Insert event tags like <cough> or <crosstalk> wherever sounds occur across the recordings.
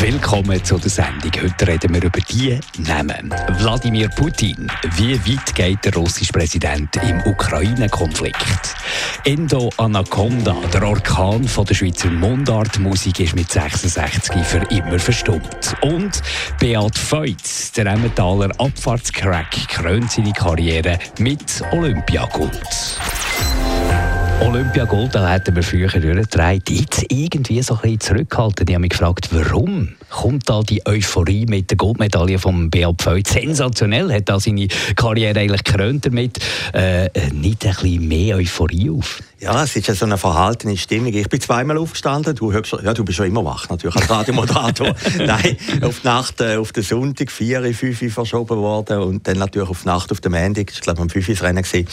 Willkommen zu der Sendung. Heute reden wir über die Namen. Wladimir Putin. Wie weit geht der russische Präsident im Ukraine-Konflikt? Endo Anaconda, der Orkan von der Schweizer Mundartmusik, ist mit 66 für immer verstummt. Und Beat Feutz, der Emmentaler Abfahrtscrack, krönt seine Karriere mit Olympiagold. Olympiagold, da hätten wir früher durchgedreht. Jetzt irgendwie so ein bisschen zurückgehalten. Ich habe mich gefragt, warum kommt da die Euphorie mit der Goldmedaille vom Beat Feut? Sensationell, hat da seine Karriere eigentlich gekrönt damit. Äh, nicht ein bisschen mehr Euphorie auf? Ja, es ist ja so eine verhaltene Stimmung. Ich bin zweimal aufgestanden. Du, hörst, ja, du bist schon immer wach, natürlich, als Radiomoderator. <laughs> Nein, auf die Nacht, äh, auf den Sonntag, 4, 5 verschoben worden und dann natürlich auf die Nacht auf den Montag. Ich glaube, um 5 Uhr Rennen gewesen.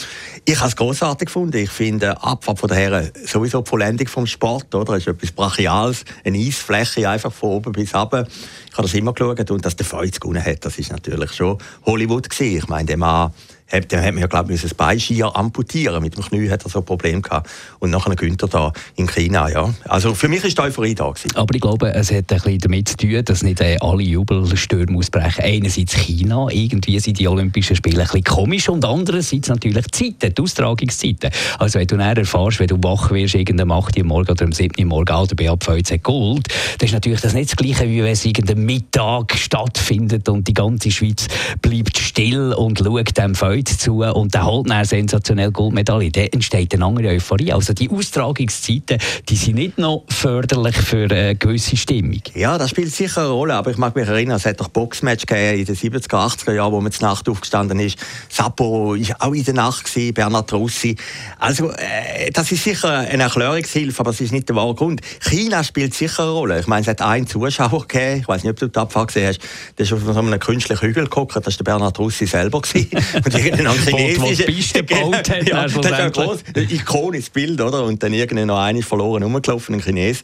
Ich habe es großartig gefunden. Ich finde, Abfahrt von der Herren sowieso die Vollendung vom Sport, oder? Es ist etwas Brachiales, eine Eisfläche einfach von oben bis runter. Ich habe das immer geschaut und dass der Feuz gewonnen hat, das ist natürlich schon Hollywood gewesen. Ich meine, der Mann der hat mir, glaube ich, das Bein amputieren. Mit dem Knie hat er so ein Problem gehabt. Und nachher Günther da in China, ja. Also für mich ist die Euphorie da gewesen. Aber ich glaube, es hat ein bisschen damit zu tun, dass nicht äh, alle Jubelstürme ausbrechen. Einerseits China, irgendwie sind die Olympischen Spiele ein bisschen komisch und andererseits natürlich die Zeiten, die Austragungszeiten. Also wenn du näher erfährst, wenn du wach wirst, irgendeinem 8 Uhr morgen oder am 7 Uhr morgen, ah, der Beat hat Gold, dann ist natürlich das nicht das Gleiche, wie wenn es irgendein Mittag stattfindet und die ganze Schweiz bleibt still und schaut dem Feuz Freude zu und der holt eine sensationelle Goldmedaille. Dann entsteht eine andere Euphorie. Also die Austragungszeiten, die sind nicht noch förderlich für eine gewisse Stimmung. Ja, das spielt sicher eine Rolle, aber ich mag mich erinnern, es hat doch Boxmatch gegeben in den 70er, 80er Jahren, wo man zur Nacht aufgestanden ist. Sapporo war auch in der Nacht, gewesen, Bernhard Rossi. Also, äh, das ist sicher eine Erklärungshilfe, aber es ist nicht der wahre Grund. China spielt sicher eine Rolle. Ich meine, es hat einen Zuschauer gegeben, ich weiß nicht, ob du die Abfahrt gesehen hast, der ist auf so einem künstlichen Hügel geguckt, das war der Bernhard Rossi selber. <laughs> und irgendein noch chinesische... Wo Piste <laughs> gebaut hat. ja, das ist ein groß, ikonisches Bild, oder? Und dann irgendwie noch eine verloren rumgelaufen, ein Chines.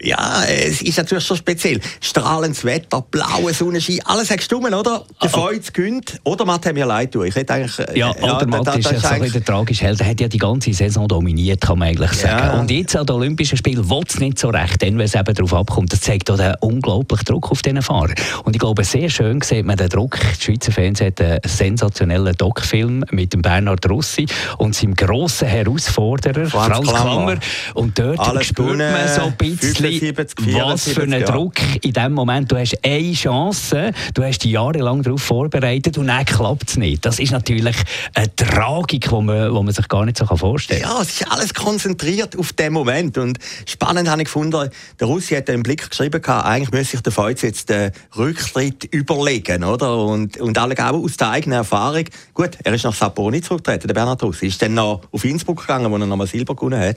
Ja, es ist natürlich schon speziell. Strahlendes Wetter, blaue Sonnenschein, alles hat gestummen, oder? Der Feuz gönnt. Oder Matt hat mir leid tun. Ich hätte eigentlich... Ja, ja oder Matt ist, ist so ein der tragische Held. Er hat ja die ganze Saison dominiert, kann man eigentlich sagen. Ja. Und jetzt an den Olympischen Spielen will es nicht so recht, denn wenn es eben darauf abkommt, das zeigt auch den unglaublichen Druck auf diesen Fahrer. Und ich glaube, sehr schön sieht man den Druck. Die Schweizer Fans hat einen sensationellen Doc-Film mit dem Bernhard Rossi und seinem grossen Herausforderer, Franz, Franz Klammer. Klammer. Und dort Alles spürt man so ein bisschen, 75, was für einen Druck in dem Moment. Du hast eine Chance, du hast dich jahrelang darauf vorbereitet und dann klappt es nicht. Das ist natürlich eine Tragik, die man, man sich gar nicht so vorstellen kann. Ja, es ist alles konzentriert auf den Moment. Und spannend habe ich gefunden, der Russi hat im Blick geschrieben, eigentlich müsse sich der Feuz jetzt den Rücktritt überlegen. Oder? Und, und alle auch aus der eigenen Erfahrung. Gut, er ist nach Saponi zurückgetreten, der Bernhard Russi. Ist dann noch auf Innsbruck gegangen, wo er nochmal Silber gewonnen hat.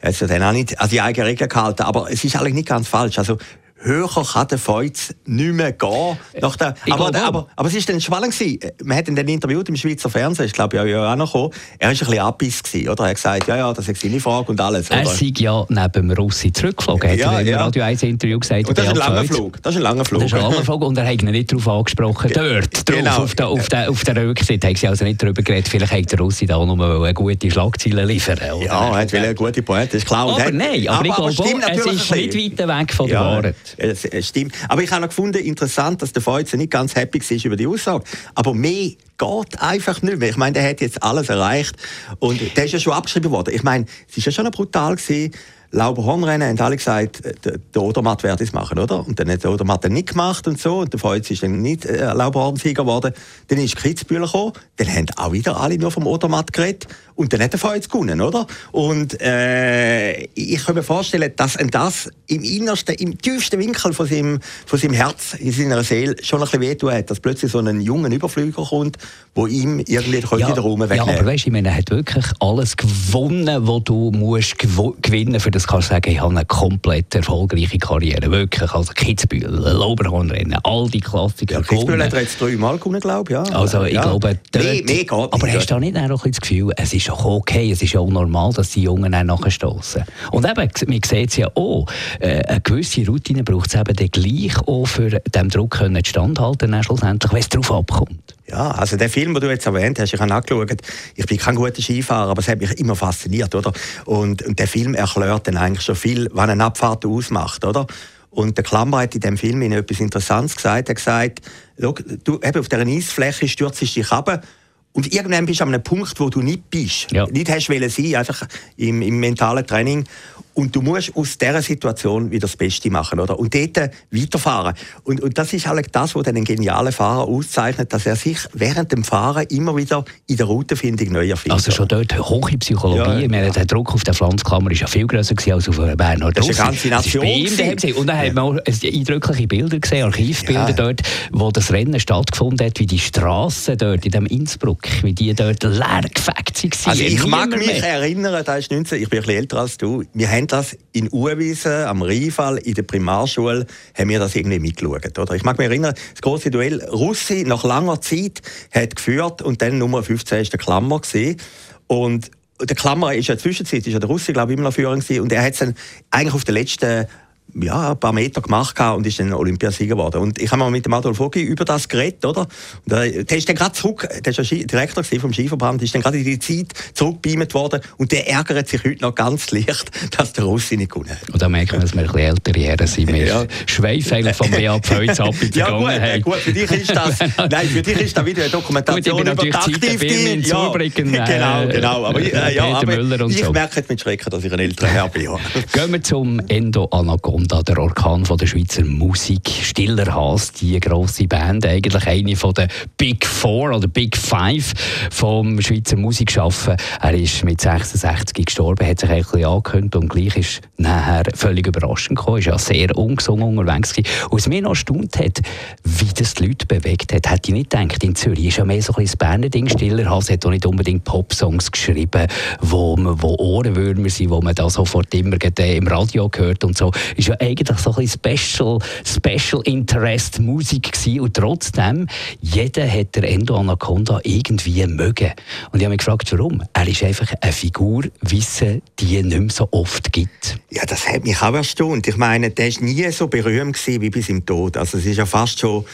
Er hat ja dann auch nicht an die eigene Regel gehalten. Aber es ist eigentlich nicht ganz falsch. Also, höher kann der Feuz nicht mehr gehen. Nach der, aber, aber, aber, aber, es war dann spannend. Gewesen. Man hat ihn dann interviewt im Schweizer Fernsehen, ich glaube, ja, ja auch noch gekommen. Er war ein bisschen abbiss, oder? Er hat gesagt, ja, ja, das ist seine Frage und alles. Oder? Er sei ja neben Russi zurückgeflogen, hat ja, er im ja. Radio 1 Interview gesagt. Und das ist ein langer Flug. Das ist ein langer Flug. Das ist ein langer Flug und er hat ihn nicht darauf angesprochen, dort, drauf, genau. auf der, auf der, auf der Rückseite, haben sie also nicht darüber geredet, vielleicht hat der Russi da noch eine gute Schlagzeile liefern. Oder? Ja, er hat eine gute Pointe, ist klar. Aber nein, aber, aber ich glaube, es ist nicht weit weg von der Wahrheit. Es stimmt. Aber ich habe noch gefunden, interessant, dass der Feuze nicht ganz happy war über die Aussage. Aber mehr geht einfach nicht mehr. Ich meine, der hat jetzt alles erreicht und der ist ja schon abgeschrieben worden. Ich meine, es ist ja schon brutal gewesen, Lauberhornrennen haben alle gesagt, äh, der Odermatt werde es machen, oder? Und dann hat der Odermatt dann nicht gemacht und so. Und der Feuz ist dann nicht äh, Lauberhornsieger geworden. Dann ist Kitzbühler gekommen. Dann haben auch wieder alle nur vom Odermatt geredet. Und dann hat der Feuz gewonnen, oder? Und äh, ich kann mir vorstellen, dass ein das im innersten, im tiefsten Winkel von seinem, von seinem Herz, in seiner Seele schon ein bisschen wehtun hat, dass plötzlich so ein junger Überflüger kommt, wo ihm irgendwie ja, den Raum wegnehmen Ja, aber weißt du, ich meine, er hat wirklich alles gewonnen, was du musst gew gewinnen für das kannst du sagen, ich habe eine komplett erfolgreiche Karriere. Wirklich. Also Kitzbühel, Lauberhornrennen, all die Klassiker. Ja, Kitzbühel hat er jetzt dreimal gewonnen, glaube ich. Ja. Also ich ja. glaube, dort, nee, nee, aber hast du da nicht auch das Gefühl, es ist auch okay, es ist auch normal, dass die Jungen dann nachher stoßen. Und eben, man sieht es ja auch, äh, eine gewisse Routine braucht es eben gleich auch für dem Druck können standhalten, schlussendlich, wenn es darauf abkommt. Ja, also der Film, den du jetzt erwähnt hast, ich habe angeschaut, ich bin kein guter Skifahrer, aber es hat mich immer fasziniert, oder? Und, und der Film erklärt dann eigentlich schon viel, was eine Abfahrt ausmacht, oder? Und der Klammer hat in dem Film etwas Interessantes gesagt. Er hat gesagt, du eben auf dieser Eisfläche stürzt dich runter und irgendwann bist du an einem Punkt, wo du nicht bist. Ja. Nicht hast wollen sein, einfach im, im mentalen Training. Und du musst aus dieser Situation wieder das Beste machen, oder? Und dort weiterfahren. Und, und das ist halt das, was einen genialen Fahrer auszeichnet, dass er sich während dem Fahren immer wieder in der Routenfindung neu erfindet. Also schon dort hohe Psychologie. Ja, meine, der Druck auf der Pflanzklammer war ja viel grösser als auf der Berner Das ist eine ganze Nation. Und dann ja. hat man auch eindrückliche Bilder gesehen, Archivbilder ja. dort, wo das Rennen stattgefunden hat, wie die Straßen dort in dem Innsbruck, wie die dort leer gefegt waren. Also ich mag mich erinnern, da ist 19, ich bin ein bisschen älter als du, wir haben das in Uwiesen, am Rheinfall, in der Primarschule, haben wir das irgendwie mitgeschaut. Oder? Ich mag mich erinnern, das große Duell Russi nach langer Zeit hat geführt und dann Nummer 15 war der Klammer. Gewesen. Und der Klammer ist ja zwischenzeit, ist ja der Russi, glaube ich, immer noch Führer gewesen. Und er hat es dann eigentlich auf den letzten ja, ein paar Meter gemacht und ist dann Olympiasieger geworden. Und ich habe mal mit dem Adolf Vogi über das geredet, oder? Und der, der ist dann gerade zurück, der ist ja Direktor vom Skiverband, ist dann gerade in die Zeit zurückbeamt worden und der ärgert sich heute noch ganz leicht, <laughs> dass der Russi nicht gewonnen hat. Und da merken wir, dass wir ein bisschen ältere Herren sind. Wir ja. schweifen vom BAP heute ab in die <laughs> ja, gut, äh, gut, für dich ist das, <laughs> nein, für dich ist das wieder eine Dokumentation gut, ich bin über aktiv ja, Zubringen, äh, Genau, genau. Aber, äh, ja, aber ich merke mit Schrecken, dass ich ein älterer Herr bin. Ja. Gehen wir zum Endo Anaconda und der Orkan von der Schweizer Musik. Stiller Haas, die grosse Band, eigentlich eine von den Big Four oder Big Five vom Schweizer Musikschaffen. Er ist mit 66 gestorben, hat sich ein bisschen angekündigt und gleich ist nachher völlig überraschend gekommen. Ist ja sehr ungesungen unterwegs was mich noch erstaunt hat, wie das die Leute bewegt hat, hätte ich nicht gedacht. In Zürich ist ja mehr so ein bisschen das Berner Ding. Stiller Haas hat auch nicht unbedingt Popsongs geschrieben, wo, wo Ohrenwürmer sind, wo man da sofort immer im Radio hört und so. Ist ja eigentlich so ein Special, Special Interest Musik gewesen. und trotzdem, jeder hat der Endo Anaconda irgendwie mögen. Und ich habe mich gefragt, warum? Er ist einfach eine Figur, wissen, die es nicht mehr so oft gibt. Ja, das hat mich auch erstaunt. Ich meine, der war nie so berühmt wie bis im Tod. Also es ist ja fast schon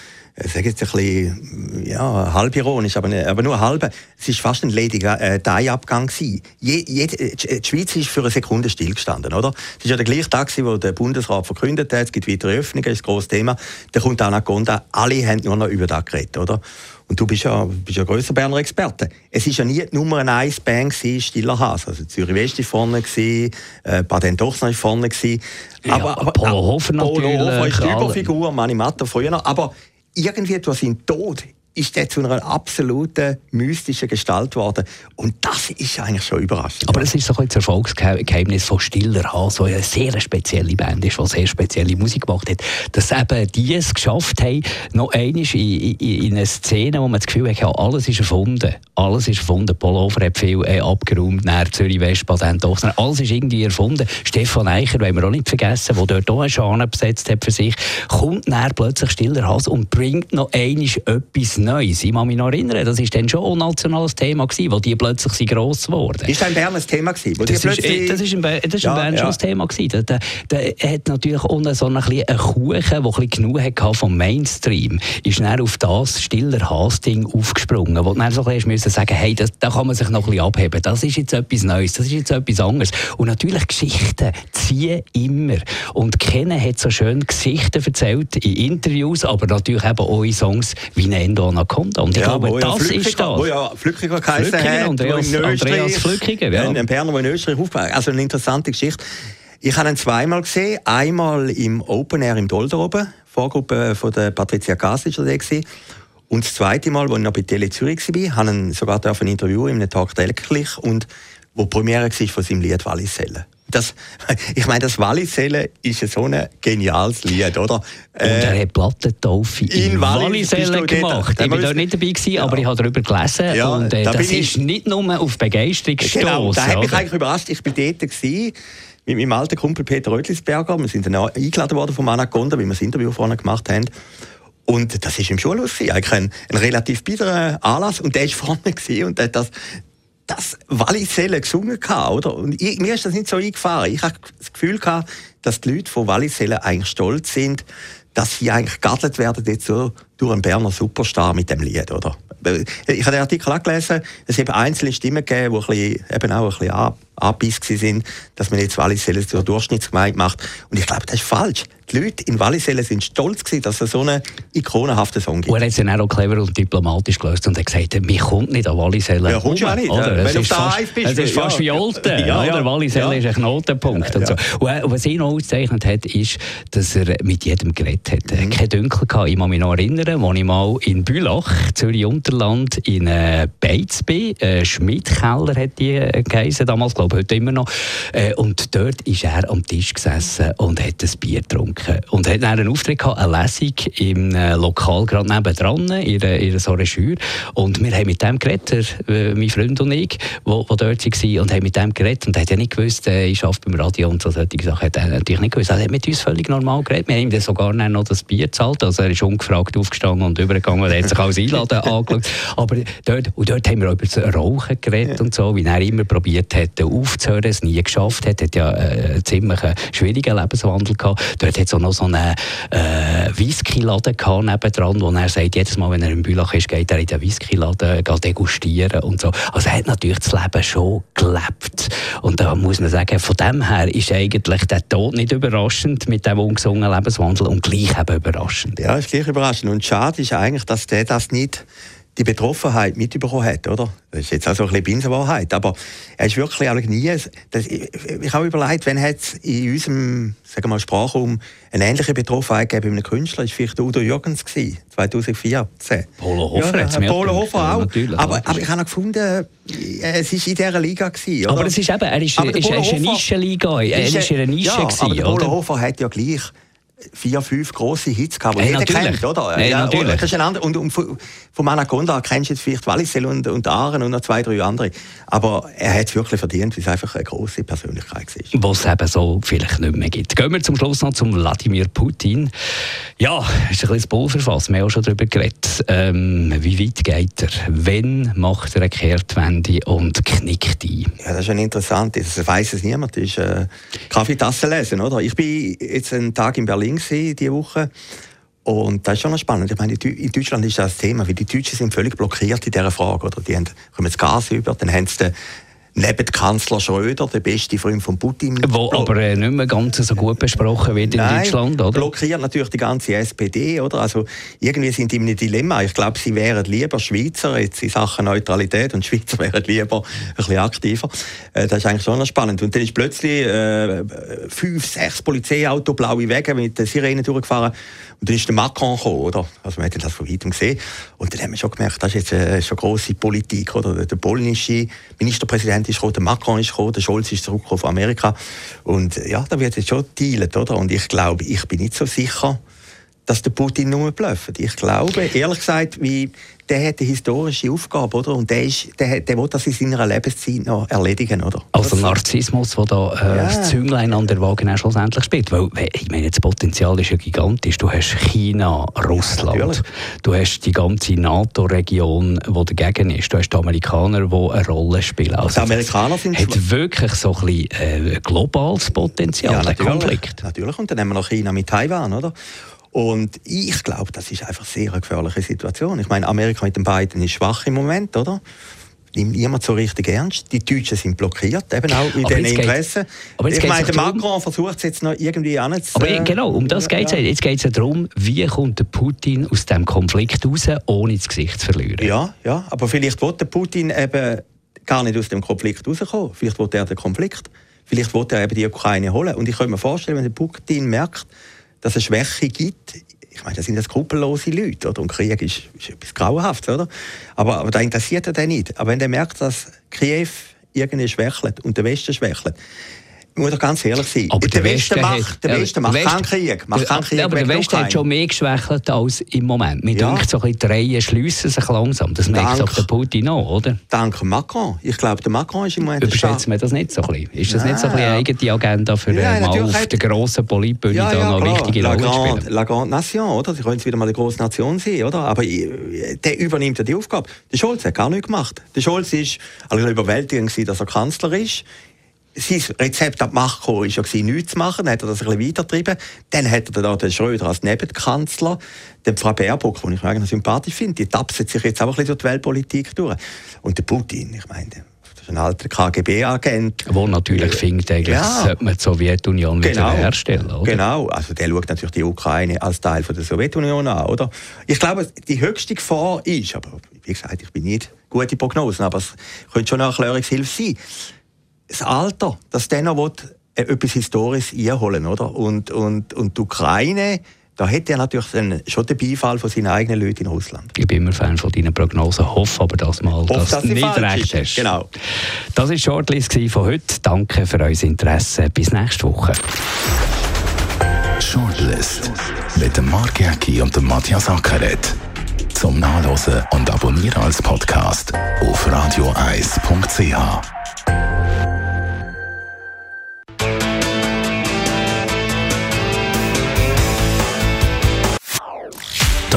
sage jetzt ein bisschen, ja, halb ironisch, aber, nicht, aber nur halb. Es war fast ein Lady äh, Di-Abgang. Je, je, die Schweiz ist für eine Sekunde stillgestanden, oder? Es ist ja der gleiche Tag, wo der Bundesrat verkündet hat, es gibt weitere Öffnungen, das ist ein grosses Thema. Da kommt Anaconda, alle haben nur noch über das geredet, oder? Und du bist ja, bist ja grösser Berner Experte. Es war ja nie die Nummer 1 Band Stiller Hase. Also Zürich West war vorne, äh, Baden-Dochsner war vorne. Aber, ja, aber, Polo Hofer natürlich. Polo Hofer ist die Überfigur, Mani Matter früher noch. Aber irgendwie durch seinen Tod ist er zu einer absoluten mystischen Gestalt geworden. Und das ist eigentlich schon überraschend. Aber es ist so ein das Erfolgsgeheimnis von Stiller H, so eine sehr spezielle Band ist, die sehr spezielle Musik gemacht hat, dass eben die es geschafft haben, noch einmal in, in, in eine Szene, wo man das Gefühl hat, ja, alles ist erfunden. Alles ist erfunden. Pullover hat viel äh, abgeräumt, nach Zürich West, Patent Ochsner. Alles ist irgendwie erfunden. Stefan Eicher, wollen wir auch nicht vergessen, der dort auch einen Schaden besetzt hat für sich, kommt dann plötzlich Stiller Hase und bringt noch einmal etwas Neues. Ich kann mich noch erinnern, das war dann schon ein nationales Thema, gewesen, wo die plötzlich gross geworden Ist das ein Berner Thema gewesen? Das, ist, das ist ein, das ist ja, ein Berner ja. Thema gewesen. Der, der, der hat natürlich auch so ein bisschen einen Kuchen, der ein genug hatte vom Mainstream, ist dann auf das stiller Hasting aufgesprungen, wo dann so ein bisschen sagen, hey, das, da kann man sich noch ein bisschen abheben. Das ist jetzt etwas Neues, das ist jetzt etwas anderes. Und natürlich Geschichten ziehen immer. Und Kennen hat so schön Geschichten erzählt in Interviews, aber natürlich eben auch in Songs wie Nendo Anaconda. Und ich ja, glaube, das ja ist das. Wo ja Flückiger geheißen Flückiger, hat, Andreas, Flückiger, ja. Ein Berner, der in Österreich aufgebaut Also eine interessante Geschichte. Ich habe ihn zweimal gesehen. Einmal im Open Air im Dolder oben. Vorgruppe von der Patricia Gasic war da. Und das zweite Mal, als ich noch bei Tele Zürich war, habe ich sogar ein Interview in einem Tag täglich und wo die Premiere war von seinem Lied Walliselle. Das, <laughs> ich meine, das Walliselle ist so ein geniales Lied, oder? Und er äh, hat Plattentaufe in, in Walliselle gemacht. Ich war dort nicht dabei, gewesen, ja. aber ich habe darüber gelesen. Ja, und äh, da das ist nicht nur auf Begeisterung gestoßen. Genau, da hat mich eigentlich überrascht. Ich war dort gewesen, mit meinem alten Kumpel Peter Rötlisberger. Wir sind dann eingeladen worden von Anaconda, wie wir das Interview vorne gemacht haben. Und das ist im Schulhaus eigentlich ein, ein relativ bitterer Anlass. Und der war vorne gewesen und hat das, das Walliselle gesungen gehabt, oder? Und ich, mir ist das nicht so eingefahren. Ich hatte das Gefühl gehabt, dass die Leute von Walliselle eigentlich stolz sind, dass sie eigentlich geadelt werden jetzt so durch einen Berner Superstar mit dem Lied, oder? Ich habe den Artikel auch gelesen, es hat einzelne Stimmen gegeben, die ein bisschen, eben auch ein bisschen Abbis sind, dass man jetzt Walliselle zur Durchschnittsgemeinde macht. Und ich glaube, das ist falsch. Die Leute in Walliselle sind stolz gewesen, dass es so einen ikonenhaften Song gibt. Und er hat es dann auch clever und diplomatisch gelöst und hat gesagt, mir kommt nicht an Walliselle. Ja, kommst du auch nicht. Oder? Es ist fast, bist, es ist fast ja. wie Olten. <laughs> Ja, ja. Walliselle ja. ist ein Knotenpunkt. Und, so. und, äh, was ihn auch ausgezeichnet hat, ist, dass er mit jedem geredet hat. Mhm. Keine Dünkel gehabt. Ich kann mich noch erinnern, als ich mal in Bülach, Zürich-Unterland, in äh, Beiz bin. Äh, Schmidt-Keller hat die äh, geheißen, damals, glaube ich, heute immer noch. Äh, und dort ist er am Tisch gesessen und hat ein Bier getrunken. Und hat dann einen Auftritt gehabt, eine Lesung im äh, Lokal gerade nebendran, in, in so einer Schür. Und wir haben mit dem geredet, äh, mein Freund und ich, wo, wo dort waren, und haben mit dem geredet. Und er hat ja nicht gewusst, äh, ich arbeite beim Radio und so solche Sachen. Hat er natürlich nicht gewusst. Er hat mit uns völlig normal geredet. Wir haben ihm sogar noch das Bier gezahlt. Also er ist ungefragt aufgestanden und übergegangen. Er hat sich als Einladen <laughs> angeschaut. Aber dort, und dort haben wir über das Rauchen geredet und so, wie er immer probiert hat, aufzuhören, es nie geschafft hat. Er hat ja einen ziemlich schwierigen Lebenswandel gehabt. Dort hat es auch noch so einen äh, Whisky-Laden nebendran, wo er sagt, jedes Mal, wenn er in Bülach ist, geht er in den Whisky-Laden degustieren und so. Also er hat natürlich das Leben schon gelebt. Und da muss man sagen, von dem her ist eigentlich der Tod nicht überraschend mit dem ungesungenen Lebenswandel und gleich eben überraschend. Ja, ist gleich überraschend. Und schade ist eigentlich, dass der das nicht die Betroffenheit mitbekommen hat, oder? Das ist jetzt auch so ein bisschen Binsenwahrheit, aber er ist wirklich auch nie, das, ich, ich habe überlegt, wenn es in unserem, sagen wir mal, Sprachraum eine ähnliche Betroffenheit gegeben bei einem Künstler, ist vielleicht Udo Jürgens gewesen, 2014. Polo Hofer ja, hat Polo Hofer auch. Ja, aber, aber ich habe gefunden, es war in dieser Liga gewesen, oder? Aber es ist eben, er ist, ist, ist eine Nischenliga, er ist in einer Nische ja, gewesen, aber Polo Hofer hat ja gleich vier, fünf große Hits gehabt, die hey, jeder kennt, oder? Hey, ja, natürlich. Das ist ein anderer. Und, und von Anaconda kennst du jetzt vielleicht Wallisel und, und Aachen und noch zwei, drei andere. Aber er hat es wirklich verdient, weil es einfach eine große Persönlichkeit war. Was es eben so vielleicht nicht mehr gibt. Gehen wir zum Schluss noch zum Wladimir Putin. Ja, ist ein bisschen Pulverfass, wir haben auch schon darüber geredet. Ähm, wie weit geht er? Wann macht er eine Kehrtwende und knickt ein? Ja, das ist ein interessantes, das weiß es niemand, das ist äh, Kaffeetasse lesen, oder? Ich bin jetzt einen Tag in Berlin Berlin diese Woche. Und das ist schon spannend. Ich meine, in Deutschland ist das Thema, weil die Deutschen sind völlig blockiert in dieser Frage. Oder? Die haben, kommen das Gas über, dann haben sie neben Kanzler Schröder, der beste Freund von Putin. Wo aber äh, nicht mehr ganz so gut besprochen wird in Nein, Deutschland, oder? blockiert natürlich die ganze SPD, oder? Also irgendwie sind die in einem Dilemma. Ich glaube, sie wären lieber Schweizer jetzt in Sachen Neutralität und Schweizer <laughs> wären lieber ein bisschen aktiver. Äh, das ist eigentlich schon spannend. Und dann ist plötzlich äh, fünf, sechs Polizeiauto blaue Wege mit den Sirenen durchgefahren und dann ist der Macron gekommen, oder? Also man hat das von weitem gesehen. Und dann haben wir schon gemerkt, das ist jetzt äh, schon grosse Politik, oder? Der polnische Ministerpräsident ist gekommen, der Macron ist gekommen, der Scholz ist zurückgekommen von Amerika. Und ja, da wird jetzt schon dealt, oder? Und ich glaube, ich bin nicht so sicher, dass der Putin nur blufft. Ich glaube, ehrlich gesagt, wie der hat eine historische Aufgabe, oder? Und der, ist, der, der will das in seiner Lebenszeit noch erledigen, oder? Also Narzissmus, der da äh, ja. das Zünglein an der Waage schlussendlich spielt. Weil, ich meine, das Potenzial ist ja gigantisch. Du hast China, Russland, ja, du hast die ganze NATO-Region, die dagegen ist. Du hast die Amerikaner, die eine Rolle spielen. Also, die Amerikaner sind hat wirklich so ein bisschen äh, globales Potenzial, ja, der Konflikt. Natürlich. Und dann haben wir noch China mit Taiwan, oder? Und ich glaube, das ist einfach sehr eine gefährliche Situation. Ich meine, Amerika mit den beiden ist schwach im Moment, oder? nimmt niemand so richtig ernst. Die Deutschen sind blockiert, eben auch mit diesen Interessen. Aber ich meine, der Macron versucht es jetzt noch irgendwie anzuziehen. Aber genau, um das geht es ja. Jetzt geht es ja darum, wie kommt der Putin aus dem Konflikt raus, ohne das Gesicht zu verlieren. Ja, ja, aber vielleicht will der Putin eben gar nicht aus dem Konflikt rauskommen. Vielleicht will er den Konflikt. Vielleicht will er eben die Ukraine holen. Und ich könnte mir vorstellen, wenn der Putin merkt, dass es Schwäche gibt. Ich meine, das sind ja skrupellose Leute, oder? Und Krieg ist, ist etwas Grauenhaftes, oder? Aber, aber da interessiert er den nicht. Aber wenn er merkt, dass Kiew irgendwie schwächelt und der Westen schwächelt, muss doch ganz ehrlich sein. Aber der, der Westen, macht, der Westen macht keinen Krieg. Macht keinen Krieg aber der Westen hat schon mehr geschwächelt als im Moment. Mir ja. denkt, so ein bisschen die Reihen schliessen sich langsam. Das merkt auch der Putin auch, oder? Dank Macron. Ich glaube, der Macron ist im Moment... Überschätzen wir das nicht so ein bisschen? Ist das Nein, nicht so ein bisschen eine eigene Agenda für ja, äh, mal auf der grossen Politbühne ja, ja, da noch wichtige Rolle spielen? La Grande Nation, oder? Sie können wieder mal eine grosse Nation sein, oder? Aber äh, der übernimmt ja die Aufgabe. Der Scholz hat gar nichts gemacht. Der Scholz war also überwältigend, dass er Kanzler ist sein Rezept an die Macht gekommen war ja nichts zu machen. Dann hat er das ein bisschen weitergetrieben. Dann hat er dann den Schröder als Nebenkanzler. Dann Frau Baerbock, die ich eigentlich sympathisch finde, die tapset sich jetzt auch ein bisschen durch die Weltpolitik durch. Und der Putin, ich meine, das ist ein alter KGB-Agent. Wo natürlich äh, findet, eigentlich ja. sollte man die Sowjetunion genau. herstellen, oder? Genau, also der schaut natürlich die Ukraine als Teil von der Sowjetunion an, oder? Ich glaube, die höchste Gefahr ist, aber wie gesagt, ich bin nicht gute Prognosen, aber es könnte schon eine Erklärungshilfe sein das Alter, dass der noch will, äh, etwas Historisches einholen oder? Und, und, und die Ukraine, da hätte er natürlich dann schon den Beifall von seinen eigenen Leuten in Russland. Ich bin immer Fan von deinen Prognosen, hoffe aber das mal, hoffe, dass, dass du nicht recht hast. Genau. Das war Shortlist von heute. Danke für euer Interesse. Bis nächste Woche. Shortlist mit dem Mark Jäcki und dem Matthias Ackeret. Zum Nachlesen und Abonnieren als Podcast auf radioeis.ch.